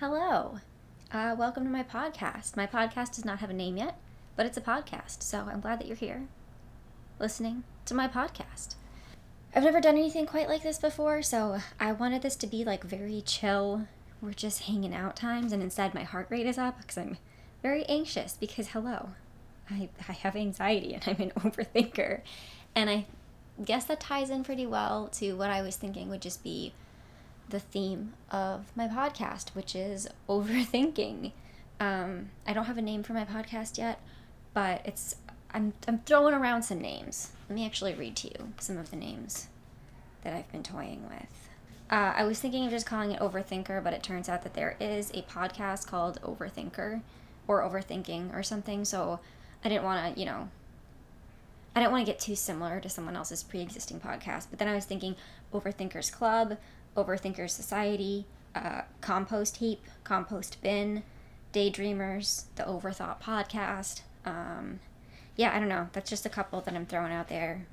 Hello. Uh, welcome to my podcast. My podcast does not have a name yet, but it's a podcast, so I'm glad that you're here listening to my podcast. I've never done anything quite like this before, so I wanted this to be like very chill. We're just hanging out times, and instead my heart rate is up because I'm very anxious because, hello, I, I have anxiety and I'm an overthinker. And I guess that ties in pretty well to what I was thinking would just be the theme of my podcast, which is overthinking. Um, I don't have a name for my podcast yet, but it's I'm I'm throwing around some names. Let me actually read to you some of the names that I've been toying with. Uh, I was thinking of just calling it Overthinker, but it turns out that there is a podcast called Overthinker or Overthinking or something. So I didn't want to, you know, I didn't want to get too similar to someone else's pre existing podcast. But then I was thinking Overthinkers Club, Overthinkers Society, uh, Compost Heap, Compost Bin, Daydreamers, the Overthought Podcast. Um, yeah, I don't know. That's just a couple that I'm throwing out there.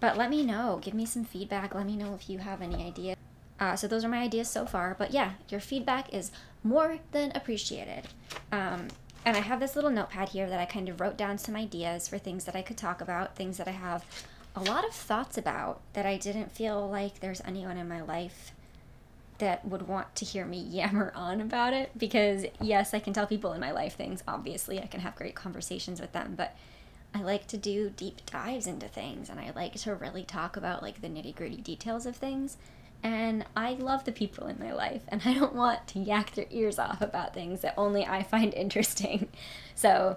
But let me know. Give me some feedback. Let me know if you have any ideas. Uh, so those are my ideas so far. But yeah, your feedback is more than appreciated. Um, and I have this little notepad here that I kind of wrote down some ideas for things that I could talk about, things that I have a lot of thoughts about that I didn't feel like there's anyone in my life that would want to hear me yammer on about it because yes, I can tell people in my life things, obviously. I can have great conversations with them, but I like to do deep dives into things and I like to really talk about like the nitty-gritty details of things. And I love the people in my life and I don't want to yak their ears off about things that only I find interesting. So,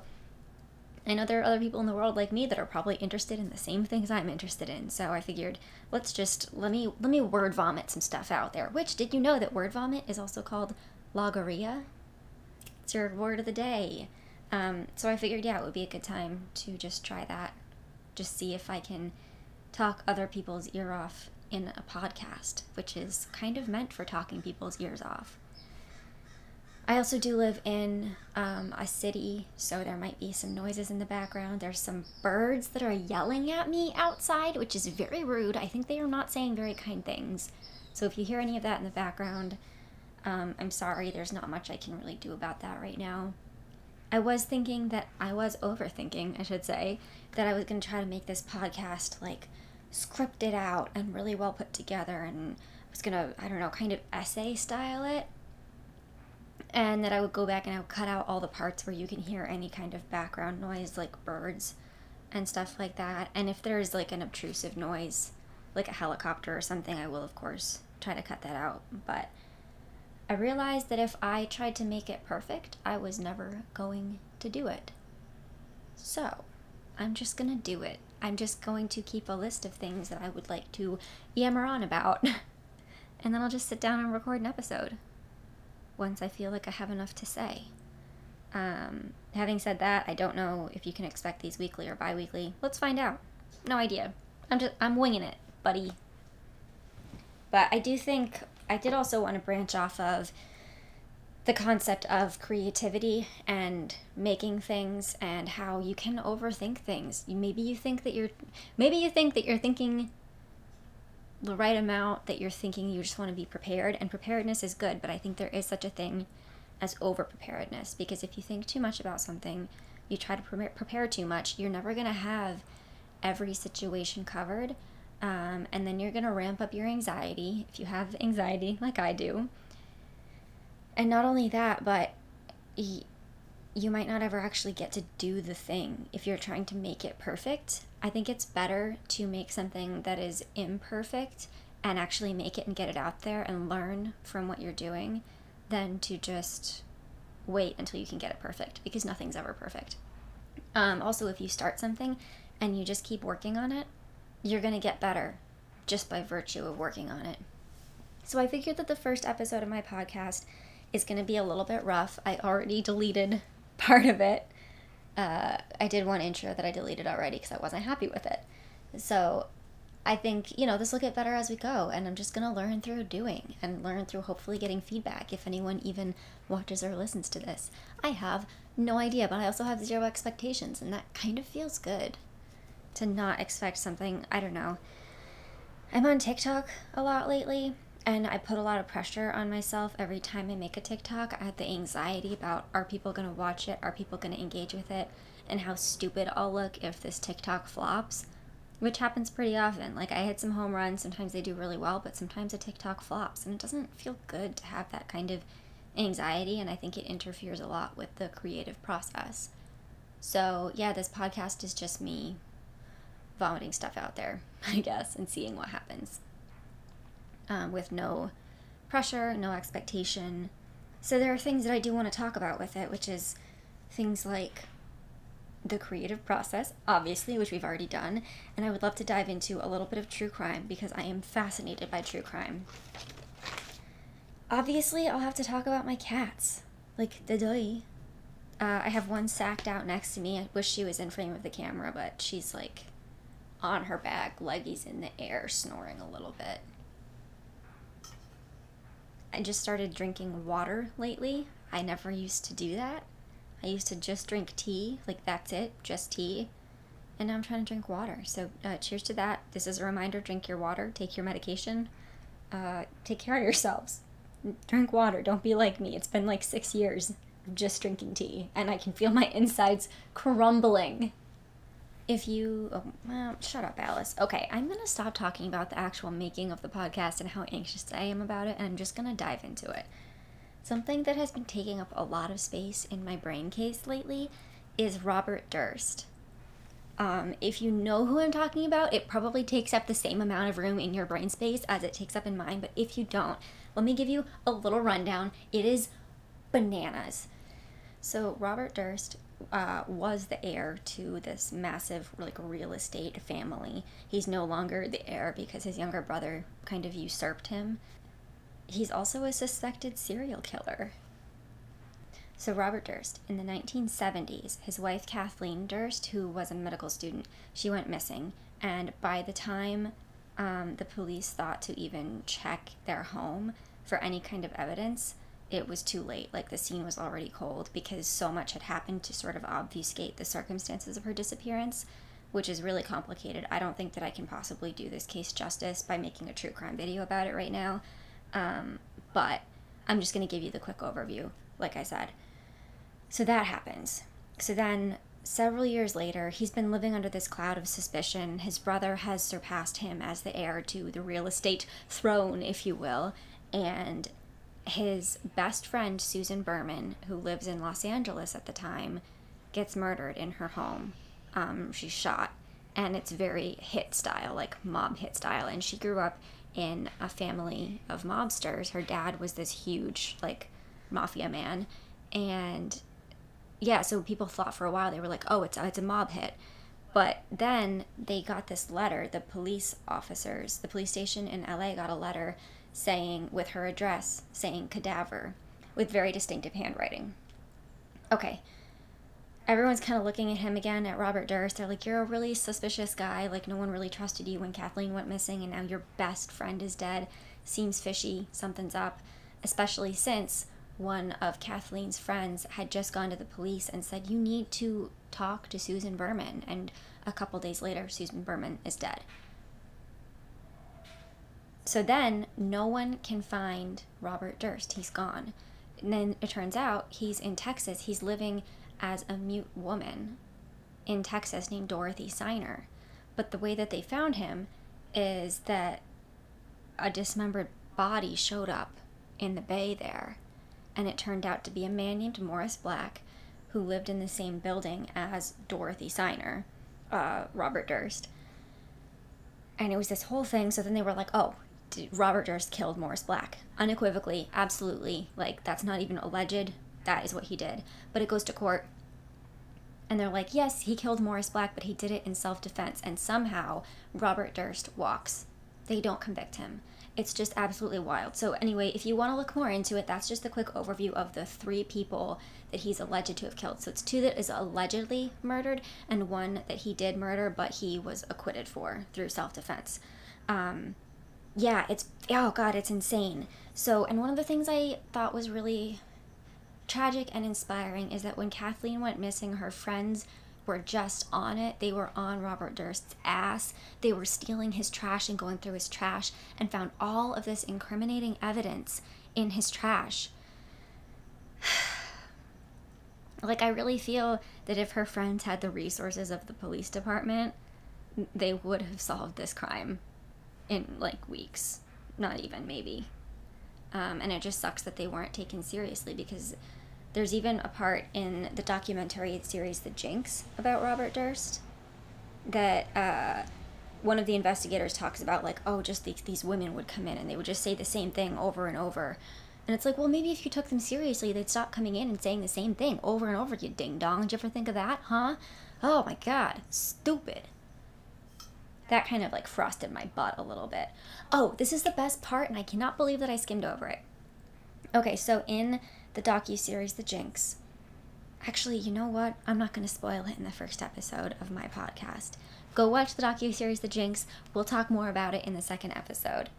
I know there are other people in the world like me that are probably interested in the same things I'm interested in. So I figured let's just let me let me word vomit some stuff out there. Which did you know that word vomit is also called logorrhea? It's your word of the day. Um, so I figured yeah, it would be a good time to just try that. Just see if I can talk other people's ear off in a podcast, which is kind of meant for talking people's ears off. I also do live in um, a city, so there might be some noises in the background. There's some birds that are yelling at me outside, which is very rude. I think they are not saying very kind things. So if you hear any of that in the background, um, I'm sorry. There's not much I can really do about that right now. I was thinking that I was overthinking, I should say, that I was going to try to make this podcast like scripted out and really well put together and I was going to, I don't know, kind of essay style it and that I would go back and I would cut out all the parts where you can hear any kind of background noise like birds and stuff like that. And if there's like an obtrusive noise, like a helicopter or something, I will of course try to cut that out. But I realized that if I tried to make it perfect, I was never going to do it. So, I'm just gonna do it. I'm just going to keep a list of things that I would like to yammer on about. and then I'll just sit down and record an episode once I feel like I have enough to say. Um, having said that, I don't know if you can expect these weekly or bi-weekly. Let's find out. No idea. I'm just I'm winging it, buddy. But I do think I did also want to branch off of the concept of creativity and making things and how you can overthink things. Maybe you think that you're maybe you think that you're thinking the right amount that you're thinking you just want to be prepared and preparedness is good but i think there is such a thing as over preparedness because if you think too much about something you try to pre- prepare too much you're never going to have every situation covered um, and then you're going to ramp up your anxiety if you have anxiety like i do. And not only that but y- you might not ever actually get to do the thing if you're trying to make it perfect I think it's better to make something that is imperfect and actually make it and get it out there and learn from what you're doing than to just wait until you can get it perfect because nothing's ever perfect. Um, also, if you start something and you just keep working on it, you're going to get better just by virtue of working on it. So, I figured that the first episode of my podcast is going to be a little bit rough. I already deleted part of it uh, I did one intro that I deleted already because I wasn't happy with it. So I think, you know, this will get better as we go. And I'm just going to learn through doing and learn through hopefully getting feedback if anyone even watches or listens to this. I have no idea, but I also have zero expectations. And that kind of feels good to not expect something. I don't know. I'm on TikTok a lot lately. And I put a lot of pressure on myself every time I make a TikTok. I had the anxiety about are people going to watch it? Are people going to engage with it? And how stupid I'll look if this TikTok flops, which happens pretty often. Like, I hit some home runs. Sometimes they do really well, but sometimes a TikTok flops. And it doesn't feel good to have that kind of anxiety. And I think it interferes a lot with the creative process. So, yeah, this podcast is just me vomiting stuff out there, I guess, and seeing what happens um, with no pressure, no expectation. So there are things that I do want to talk about with it, which is things like the creative process, obviously, which we've already done, and I would love to dive into a little bit of true crime because I am fascinated by true crime. Obviously, I'll have to talk about my cats, like the doy. Uh, I have one sacked out next to me. I wish she was in frame of the camera, but she's like on her back, leggies in the air, snoring a little bit. I just started drinking water lately. I never used to do that. I used to just drink tea, like that's it, just tea. And now I'm trying to drink water. So, uh, cheers to that. This is a reminder drink your water, take your medication, uh, take care of yourselves. Drink water. Don't be like me. It's been like six years of just drinking tea, and I can feel my insides crumbling if you oh, well, shut up alice. Okay i'm gonna stop talking about the actual making of the podcast and how anxious i am about it and i'm just gonna dive into it. Something that has been taking up a lot of space in my brain case lately is robert durst. Um, if you know who i'm talking about it probably takes up the same amount of room in your brain space as it takes up in mine but if you don't let me give you a little rundown. It is bananas. So robert durst uh, was the heir to this massive like real estate family. He's no longer the heir because his younger brother kind of usurped him. He's also a suspected serial killer. So Robert Durst, in the 1970s, his wife Kathleen Durst, who was a medical student, she went missing, and by the time um, the police thought to even check their home for any kind of evidence, it was too late. Like the scene was already cold because so much had happened to sort of obfuscate the circumstances of her disappearance, which is really complicated. I don't think that I can possibly do this case justice by making a true crime video about it right now. Um, but I'm just going to give you the quick overview, like I said. So that happens. So then, several years later, he's been living under this cloud of suspicion. His brother has surpassed him as the heir to the real estate throne, if you will. And his best friend, Susan Berman, who lives in Los Angeles at the time, gets murdered in her home. Um, she's shot, and it's very hit style, like mob hit style. And she grew up in a family of mobsters. Her dad was this huge, like, mafia man. And yeah, so people thought for a while, they were like, oh, it's, it's a mob hit. But then they got this letter, the police officers, the police station in LA got a letter saying, with her address, saying cadaver, with very distinctive handwriting. Okay. Everyone's kind of looking at him again, at Robert Durst. They're like, You're a really suspicious guy. Like, no one really trusted you when Kathleen went missing, and now your best friend is dead. Seems fishy. Something's up. Especially since one of Kathleen's friends had just gone to the police and said, You need to talk to Susan Berman. And a couple days later, Susan Berman is dead. So then no one can find Robert Durst. He's gone. And then it turns out he's in Texas. He's living as a mute woman in Texas named Dorothy Ciner. But the way that they found him is that a dismembered body showed up in the bay there. And it turned out to be a man named Morris Black who lived in the same building as Dorothy Ciner, uh, Robert Durst. And it was this whole thing. So then they were like, oh, Robert Durst killed Morris Black. Unequivocally, absolutely. Like, that's not even alleged. That is what he did. But it goes to court. And they're like, yes, he killed Morris Black, but he did it in self defense. And somehow Robert Durst walks. They don't convict him. It's just absolutely wild. So, anyway, if you want to look more into it, that's just a quick overview of the three people that he's alleged to have killed. So, it's two that is allegedly murdered, and one that he did murder, but he was acquitted for through self defense. Um, yeah, it's oh god, it's insane. So, and one of the things I thought was really tragic and inspiring is that when Kathleen went missing, her friends were just on it. They were on Robert Durst's ass. They were stealing his trash and going through his trash and found all of this incriminating evidence in his trash. like, I really feel that if her friends had the resources of the police department, they would have solved this crime in like weeks. Not even, maybe. Um, and it just sucks that they weren't taken seriously because there's even a part in the documentary series The Jinx about Robert Durst that uh, one of the investigators talks about, like, oh, just these, these women would come in and they would just say the same thing over and over. And it's like, well, maybe if you took them seriously, they'd stop coming in and saying the same thing over and over, you ding dong. Did you ever think of that, huh? Oh my god, stupid. That kind of like frosted my butt a little bit. Oh, this is the best part, and I cannot believe that I skimmed over it. Okay, so in the docu series The Jinx. Actually, you know what? I'm not going to spoil it in the first episode of my podcast. Go watch the docu series The Jinx. We'll talk more about it in the second episode,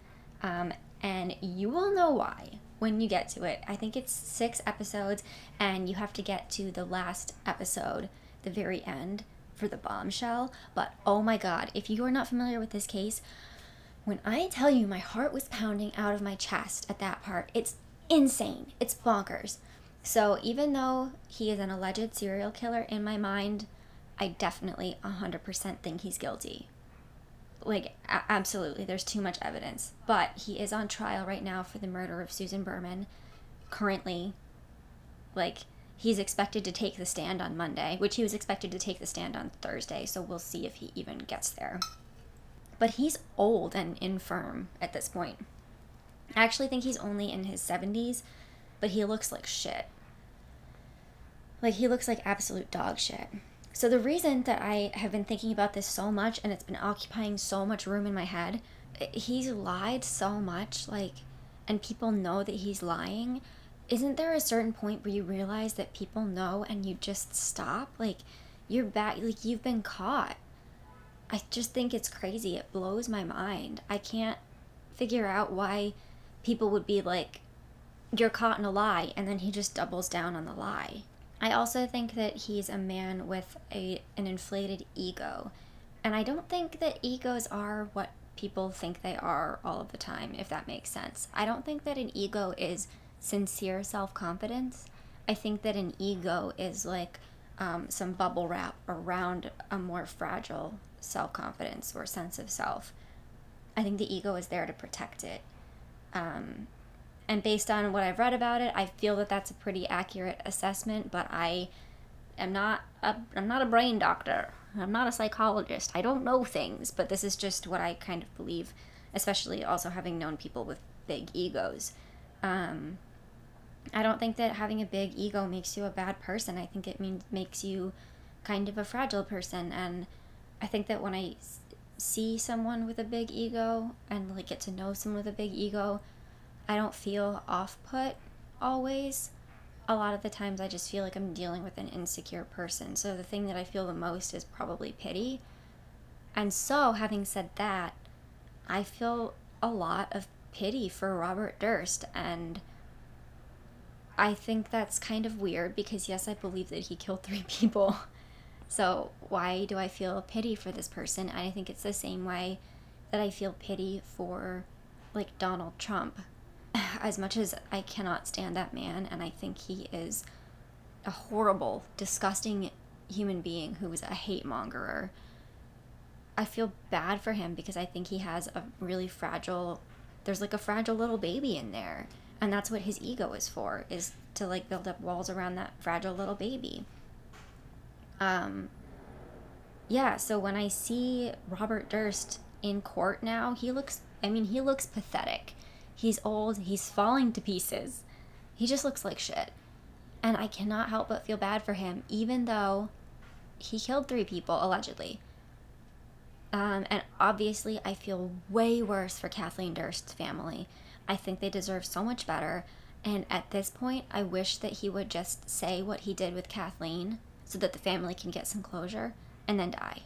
um, and you will know why when you get to it. I think it's six episodes, and you have to get to the last episode, the very end, for the bombshell. But oh my god, if you are not familiar with this case, when I tell you my heart was pounding out of my chest at that part, it's insane. It's bonkers. So even though he is an alleged serial killer in my mind, I definitely 100% think he's guilty. Like, a- absolutely, there's too much evidence. But he is on trial right now for the murder of Susan Berman. Currently, like, he's expected to take the stand on Monday, which he was expected to take the stand on Thursday, so we'll see if he even gets there. But he's old and infirm at this point. I actually think he's only in his 70s, but he looks like shit. Like, he looks like absolute dog shit. So, the reason that I have been thinking about this so much and it's been occupying so much room in my head, he's lied so much, like, and people know that he's lying. Isn't there a certain point where you realize that people know and you just stop? Like, you're back, like, you've been caught. I just think it's crazy. It blows my mind. I can't figure out why people would be like, you're caught in a lie, and then he just doubles down on the lie. I also think that he's a man with a an inflated ego. And I don't think that egos are what people think they are all of the time, if that makes sense. I don't think that an ego is sincere self confidence. I think that an ego is like um, some bubble wrap around a more fragile self confidence or sense of self. I think the ego is there to protect it. Um, and based on what I've read about it, I feel that that's a pretty accurate assessment. But I am not a I'm not a brain doctor. I'm not a psychologist. I don't know things, but this is just what I kind of believe, especially also having known people with big egos. Um, I don't think that having a big ego makes you a bad person. I think it means makes you kind of a fragile person, and I think that when I see someone with a big ego and like get to know someone with a big ego, I don't feel off put always. A lot of the times I just feel like I'm dealing with an insecure person. So the thing that I feel the most is probably pity. And so, having said that, I feel a lot of pity for Robert Durst and I think that's kind of weird because yes, I believe that he killed 3 people. So, why do I feel pity for this person? And I think it's the same way that I feel pity for like Donald Trump. As much as I cannot stand that man and I think he is a horrible, disgusting human being who is a hate mongerer. I feel bad for him because I think he has a really fragile there's like a fragile little baby in there. And that's what his ego is for, is to like build up walls around that fragile little baby. Um, yeah, so when I see Robert Durst in court now, he looks, I mean, he looks pathetic. He's old, he's falling to pieces. He just looks like shit. And I cannot help but feel bad for him, even though he killed three people, allegedly. Um, and obviously, I feel way worse for Kathleen Durst's family. I think they deserve so much better. And at this point, I wish that he would just say what he did with Kathleen so that the family can get some closure and then die.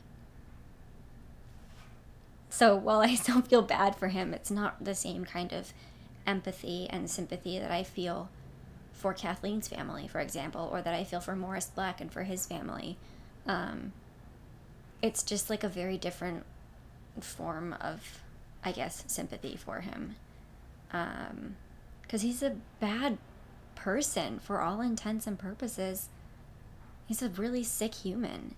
So while I still feel bad for him, it's not the same kind of empathy and sympathy that I feel for Kathleen's family, for example, or that I feel for Morris Black and for his family. Um, it's just like a very different form of, I guess, sympathy for him. Because um, he's a bad person for all intents and purposes. He's a really sick human,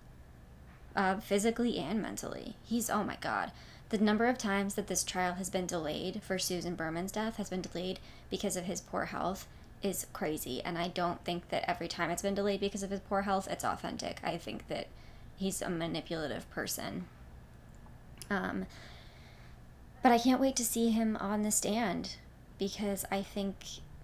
uh, physically and mentally. He's, oh my God. The number of times that this trial has been delayed for Susan Berman's death has been delayed because of his poor health is crazy. And I don't think that every time it's been delayed because of his poor health, it's authentic. I think that he's a manipulative person. Um, but I can't wait to see him on the stand because I think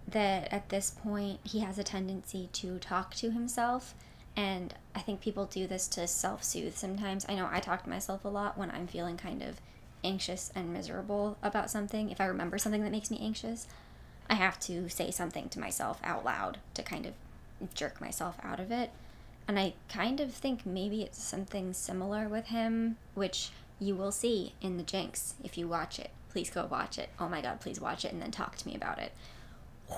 that at this point he has a tendency to talk to himself. And I think people do this to self soothe sometimes. I know I talk to myself a lot when I'm feeling kind of anxious and miserable about something. If I remember something that makes me anxious, I have to say something to myself out loud to kind of jerk myself out of it. And I kind of think maybe it's something similar with him, which you will see in the Jinx if you watch it. Please go watch it. Oh my god, please watch it and then talk to me about it.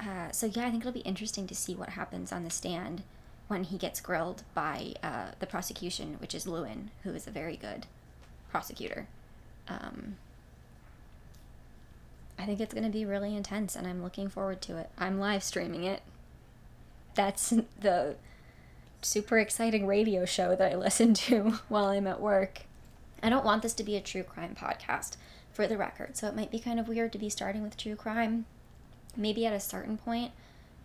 Uh, so, yeah, I think it'll be interesting to see what happens on the stand when he gets grilled by uh, the prosecution, which is Lewin, who is a very good prosecutor. Um, I think it's going to be really intense, and I'm looking forward to it. I'm live streaming it. That's the super exciting radio show that I listen to while I'm at work. I don't want this to be a true crime podcast, for the record, so it might be kind of weird to be starting with true crime. Maybe at a certain point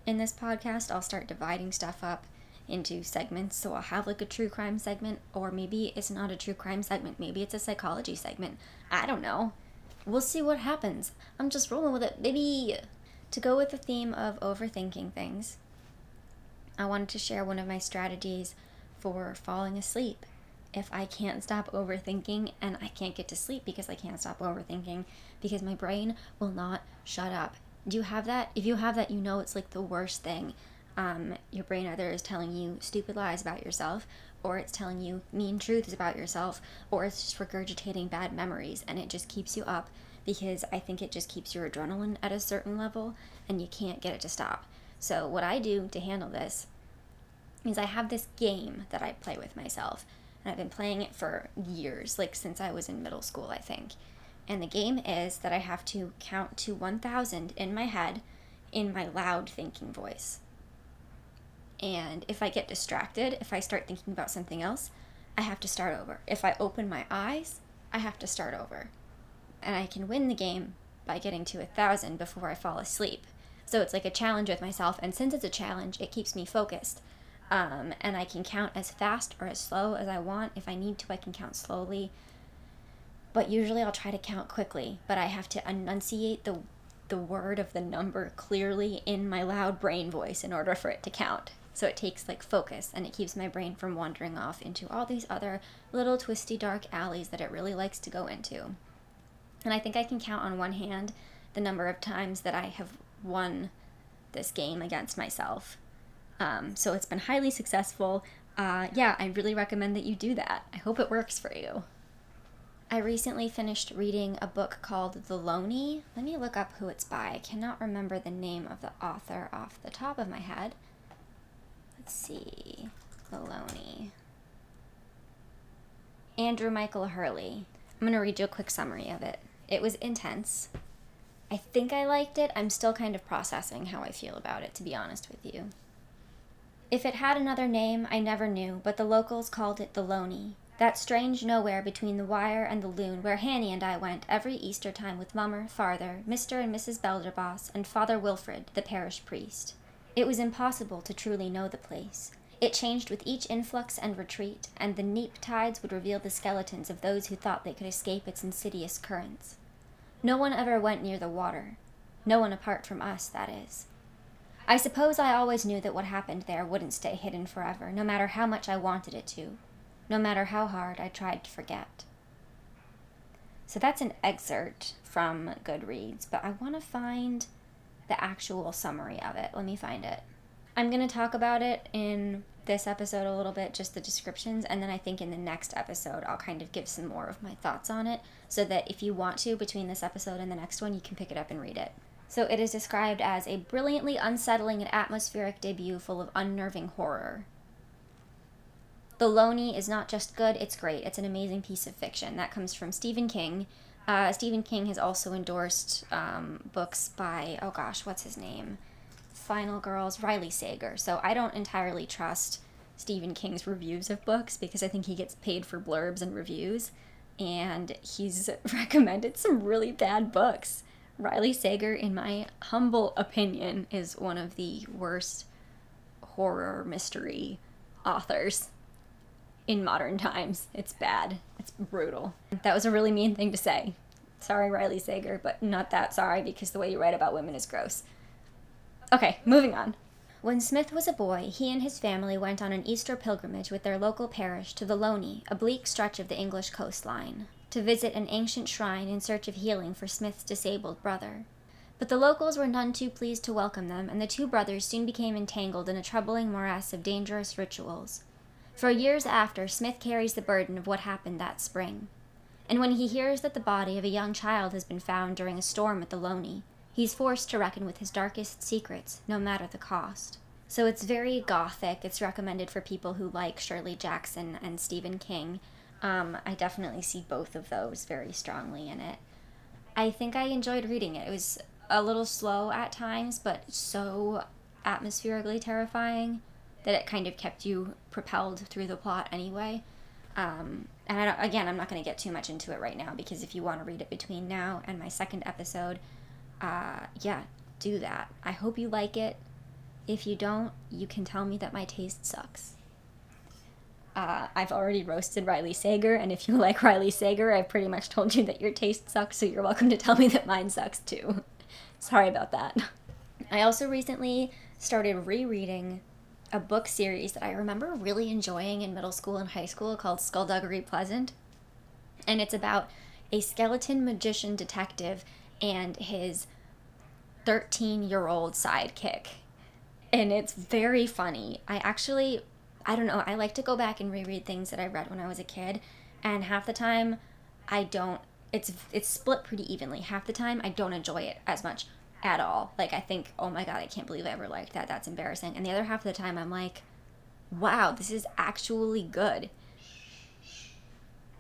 in this podcast, I'll start dividing stuff up into segments. So I'll have like a true crime segment, or maybe it's not a true crime segment. Maybe it's a psychology segment. I don't know. We'll see what happens. I'm just rolling with it, baby. To go with the theme of overthinking things, I wanted to share one of my strategies for falling asleep. If I can't stop overthinking and I can't get to sleep because I can't stop overthinking because my brain will not shut up. Do you have that? If you have that, you know it's like the worst thing. Um, your brain either is telling you stupid lies about yourself, or it's telling you mean truths about yourself, or it's just regurgitating bad memories, and it just keeps you up because I think it just keeps your adrenaline at a certain level and you can't get it to stop. So, what I do to handle this is I have this game that I play with myself. I've been playing it for years, like since I was in middle school, I think. And the game is that I have to count to 1,000 in my head in my loud thinking voice. And if I get distracted, if I start thinking about something else, I have to start over. If I open my eyes, I have to start over. And I can win the game by getting to a thousand before I fall asleep. So it's like a challenge with myself, and since it's a challenge, it keeps me focused. Um, and I can count as fast or as slow as I want. If I need to, I can count slowly. But usually I'll try to count quickly, but I have to enunciate the the word of the number clearly in my loud brain voice in order for it to count. So it takes like focus and it keeps my brain from wandering off into all these other little twisty dark alleys that it really likes to go into. And I think I can count on one hand the number of times that I have won this game against myself. Um, so it's been highly successful. Uh, yeah, I really recommend that you do that. I hope it works for you. I recently finished reading a book called The Loney. Let me look up who it's by. I cannot remember the name of the author off the top of my head. Let's see. The Loney. Andrew Michael Hurley. I'm going to read you a quick summary of it. It was intense. I think I liked it. I'm still kind of processing how I feel about it, to be honest with you. If it had another name, I never knew, but the locals called it the Loney. That strange nowhere between the Wyre and the Lune, where Hanny and I went every Easter time with Mummer, Farther, Mr. and Mrs. Belderboss, and Father Wilfred, the parish priest. It was impossible to truly know the place. It changed with each influx and retreat, and the neap tides would reveal the skeletons of those who thought they could escape its insidious currents. No one ever went near the water. No one apart from us, that is. I suppose I always knew that what happened there wouldn't stay hidden forever, no matter how much I wanted it to, no matter how hard I tried to forget. So that's an excerpt from Goodreads, but I want to find the actual summary of it. Let me find it. I'm going to talk about it in this episode a little bit, just the descriptions, and then I think in the next episode I'll kind of give some more of my thoughts on it so that if you want to, between this episode and the next one, you can pick it up and read it. So it is described as a brilliantly unsettling and atmospheric debut full of unnerving horror. The Loney is not just good, it's great. It's an amazing piece of fiction. That comes from Stephen King. Uh, Stephen King has also endorsed um, books by, oh gosh, what's his name? Final Girls, Riley Sager. So I don't entirely trust Stephen King's reviews of books because I think he gets paid for blurbs and reviews. And he's recommended some really bad books. Riley Sager, in my humble opinion, is one of the worst horror mystery authors in modern times. It's bad. It's brutal. That was a really mean thing to say. Sorry, Riley Sager, but not that sorry because the way you write about women is gross. Okay, moving on. When Smith was a boy, he and his family went on an Easter pilgrimage with their local parish to the Loney, a bleak stretch of the English coastline, to visit an ancient shrine in search of healing for Smith's disabled brother. But the locals were none too pleased to welcome them, and the two brothers soon became entangled in a troubling morass of dangerous rituals. For years after, Smith carries the burden of what happened that spring. And when he hears that the body of a young child has been found during a storm at the Loney, he's forced to reckon with his darkest secrets, no matter the cost. So it's very gothic. It's recommended for people who like Shirley Jackson and Stephen King. Um, I definitely see both of those very strongly in it. I think I enjoyed reading it. It was a little slow at times, but so atmospherically terrifying that it kind of kept you propelled through the plot anyway. Um, and I again, I'm not going to get too much into it right now because if you want to read it between now and my second episode, uh, yeah, do that. I hope you like it. If you don't, you can tell me that my taste sucks. Uh, I've already roasted Riley Sager, and if you like Riley Sager, I've pretty much told you that your taste sucks, so you're welcome to tell me that mine sucks too. Sorry about that. I also recently started rereading a book series that I remember really enjoying in middle school and high school called Skulduggery Pleasant. And it's about a skeleton magician detective and his 13 year old sidekick. And it's very funny. I actually, I don't know, I like to go back and reread things that I read when I was a kid. And half the time, I don't, it's, it's split pretty evenly. Half the time, I don't enjoy it as much at all. Like I think, oh my god, I can't believe I ever liked that. That's embarrassing. And the other half of the time I'm like, wow, this is actually good.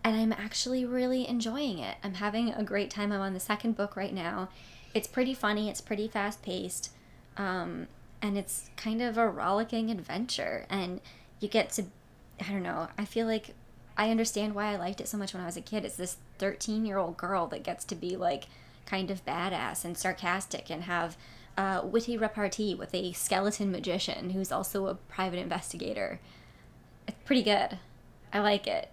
And I'm actually really enjoying it. I'm having a great time. I'm on the second book right now. It's pretty funny, it's pretty fast paced. Um, and it's kind of a rollicking adventure. And you get to, I don't know, I feel like I understand why I liked it so much when I was a kid. It's this 13 year old girl that gets to be like kind of badass and sarcastic and have a witty repartee with a skeleton magician who's also a private investigator. It's pretty good. I like it.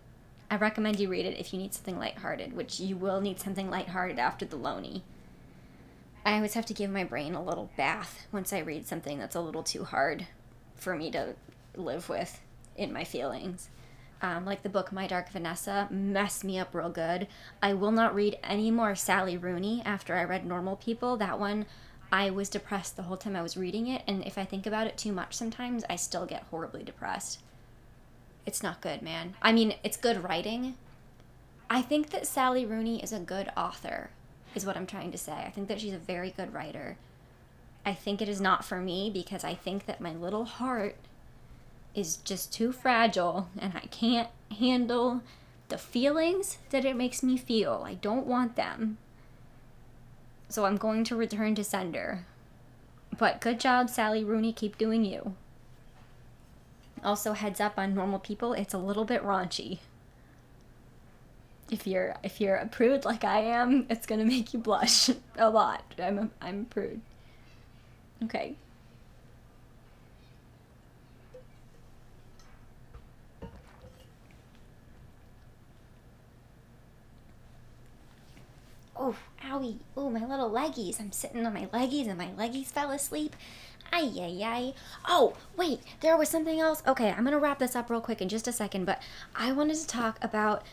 I recommend you read it if you need something lighthearted, which you will need something lighthearted after the Loney. I always have to give my brain a little bath once I read something that's a little too hard for me to live with in my feelings um, like the book My Dark Vanessa, messed me up real good. I will not read any more Sally Rooney after I read Normal People. That one, I was depressed the whole time I was reading it, and if I think about it too much sometimes, I still get horribly depressed. It's not good, man. I mean, it's good writing. I think that Sally Rooney is a good author, is what I'm trying to say. I think that she's a very good writer. I think it is not for me because I think that my little heart is just too fragile and I can't handle the feelings that it makes me feel. I don't want them. So I'm going to return to sender. But good job, Sally Rooney. Keep doing you. Also, heads up on normal people, it's a little bit raunchy. If you're if you're a prude like I am, it's gonna make you blush a lot. I'm a, I'm a prude. Okay. Oh, owie. Oh, my little leggies. I'm sitting on my leggies and my leggies fell asleep. Ay, ay, ay. Oh, wait, there was something else. Okay, I'm going to wrap this up real quick in just a second, but I wanted to talk about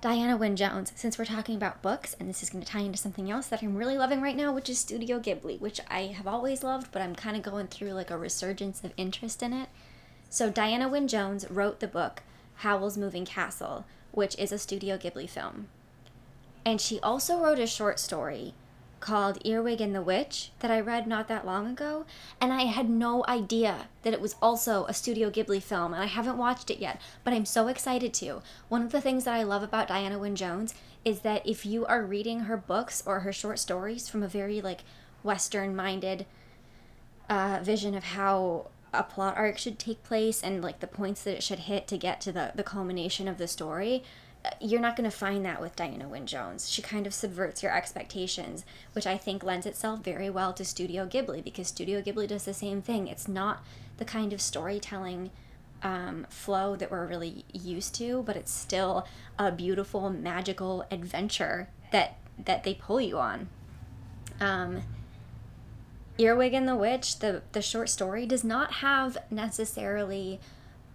Diana Wynne Jones since we're talking about books, and this is going to tie into something else that I'm really loving right now, which is Studio Ghibli, which I have always loved, but I'm kind of going through like a resurgence of interest in it. So, Diana Wynne Jones wrote the book Howl's Moving Castle, which is a Studio Ghibli film. And she also wrote a short story called Earwig and the Witch that I read not that long ago, and I had no idea that it was also a Studio Ghibli film, and I haven't watched it yet, but I'm so excited to. One of the things that I love about Diana Wynne Jones is that if you are reading her books or her short stories from a very like Western minded uh, vision of how a plot arc should take place and like the points that it should hit to get to the, the culmination of the story, you're not going to find that with Diana Wynne Jones. She kind of subverts your expectations, which I think lends itself very well to Studio Ghibli because Studio Ghibli does the same thing. It's not the kind of storytelling um, flow that we're really used to, but it's still a beautiful, magical adventure that that they pull you on. Um, Earwig and the Witch, the the short story, does not have necessarily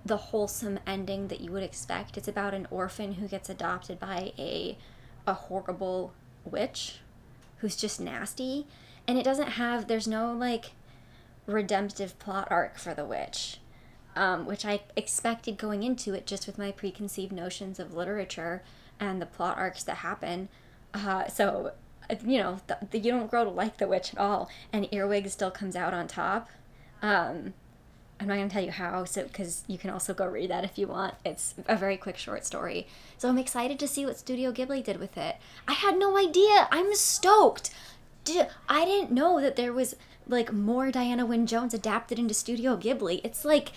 the wholesome ending that you would expect. It's about an orphan who gets adopted by a a horrible witch who's just nasty. And it doesn't have there's no like redemptive plot arc for the witch um, which i expected going into it just with my preconceived notions of literature and the plot arcs that happen. Uh, so you know the, the, you don't grow to like the witch at all. And earwig still comes out on top. Um, I'm not going to tell you how, so because you can also go read that if you want. It's a very quick short story. So I'm excited to see what Studio Ghibli did with it. I had no idea. I'm stoked. I didn't know that there was like more Diana Wynne Jones adapted into Studio Ghibli. It's like,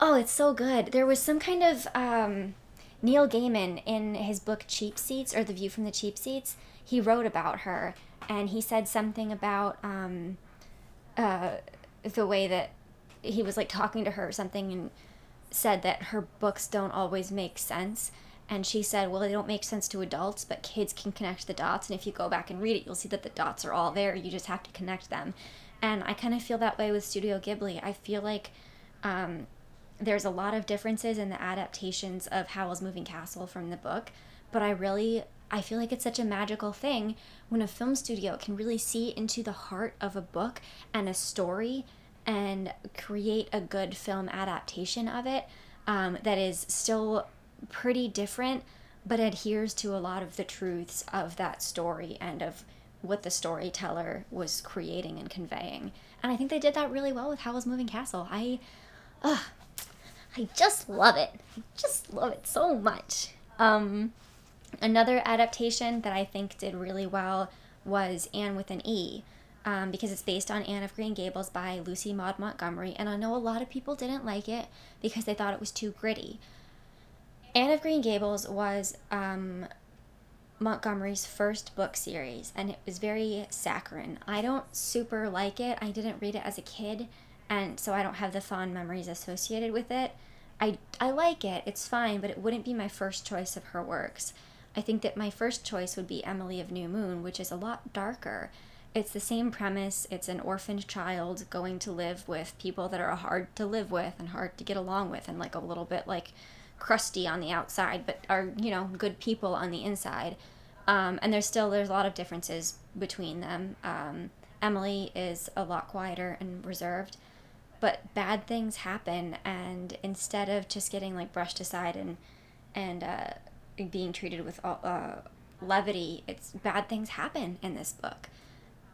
oh, it's so good. There was some kind of um, Neil Gaiman in his book Cheap Seats or The View from the Cheap Seats. He wrote about her, and he said something about um, uh, the way that he was like talking to her or something and said that her books don't always make sense. And she said well they don't make sense to adults but kids can connect the dots. And if you go back and read it you'll see that the dots are all there. You just have to connect them. And i kind of feel that way with studio ghibli. I feel like um, there's a lot of differences in the adaptations of howl's moving castle from the book but i really i feel like it's such a magical thing when a film studio can really see into the heart of a book and a story and create a good film adaptation of it um, that is still pretty different but adheres to a lot of the truths of that story and of what the storyteller was creating and conveying. And I think they did that really well with Howl's Moving Castle. I, uh, I just love it. I just love it so much. Um, another adaptation that I think did really well was Anne with an E um, because it's based on Anne of Green Gables by Lucy Maud Montgomery, and I know a lot of people didn't like it because they thought it was too gritty. Anne of Green Gables was um, Montgomery's first book series, and it was very saccharine. I don't super like it. I didn't read it as a kid, and so I don't have the fond memories associated with it. I, I like it, it's fine, but it wouldn't be my first choice of her works. I think that my first choice would be Emily of New Moon, which is a lot darker it's the same premise. It's an orphaned child going to live with people that are hard to live with and hard to get along with and like a little bit like crusty on the outside, but are, you know, good people on the inside. Um, and there's still there's a lot of differences between them. Um, Emily is a lot quieter and reserved, but bad things happen, and instead of just getting like brushed aside and and uh, being treated with uh, levity, it's bad things happen in this book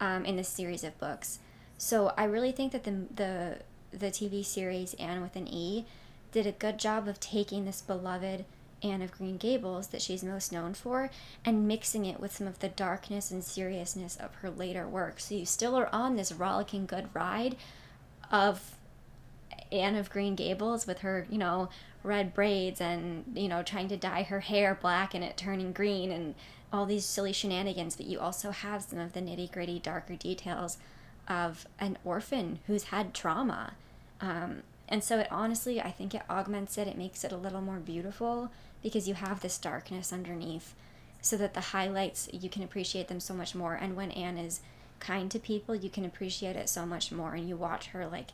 um, in this series of books. So I really think that the the the TV series Anne with an E did a good job of taking this beloved Anne of Green Gables that she's most known for and mixing it with some of the darkness and seriousness of her later work. So you still are on this rollicking good ride of Anne of Green Gables with her, you know, red braids and, you know, trying to dye her hair black and it turning green and all these silly shenanigans, but you also have some of the nitty gritty, darker details of an orphan who's had trauma. Um, and so it honestly, I think it augments it, it makes it a little more beautiful because you have this darkness underneath so that the highlights, you can appreciate them so much more. And when Anne is kind to people, you can appreciate it so much more. And you watch her like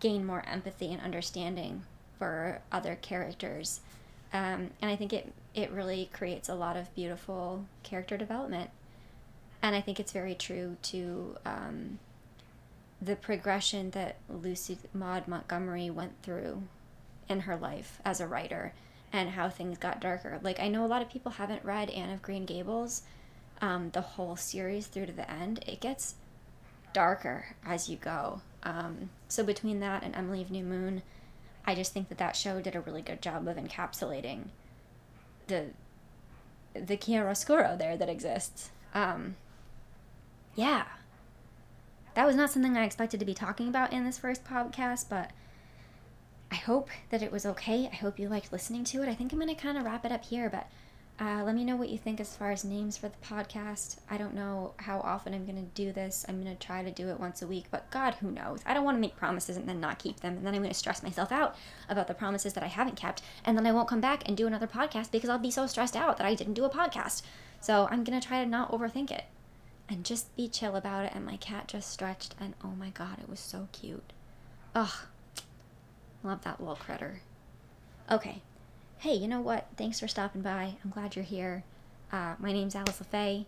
gain more empathy and understanding for other characters. Um, and I think it it really creates a lot of beautiful character development. And I think it's very true to um, the progression that Lucy Maud Montgomery went through in her life as a writer and how things got darker. Like, I know a lot of people haven't read Anne of Green Gables, um, the whole series through to the end, it gets darker as you go. Um, so between that and Emily of New Moon, I just think that that show did a really good job of encapsulating the the chiaroscuro there that exists. Um, yeah, that was not something I expected to be talking about in this first podcast, but I hope that it was okay. I hope you liked listening to it. I think I'm to kind of wrap it up here, but uh, let me know what you think as far as names for the podcast. I don't know how often I'm going to do this. I'm going to try to do it once a week, but God, who knows? I don't want to make promises and then not keep them, and then I'm going to stress myself out about the promises that I haven't kept, and then I won't come back and do another podcast because I'll be so stressed out that I didn't do a podcast. So I'm going to try to not overthink it and just be chill about it. And my cat just stretched, and oh my God, it was so cute. Ugh, love that little critter. Okay, hey, you know what? Thanks for stopping by. I'm glad you're here. Uh, my name's Alice LaFay.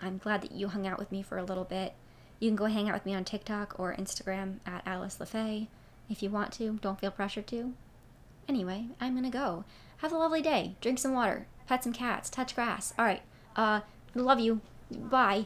I'm glad that you hung out with me for a little bit. You can go hang out with me on TikTok or Instagram at Alice LaFay if you want to. Don't feel pressured to. Anyway, I'm gonna go. Have a lovely day. Drink some water. Pet some cats. Touch grass. All right. Uh, love you. Bye.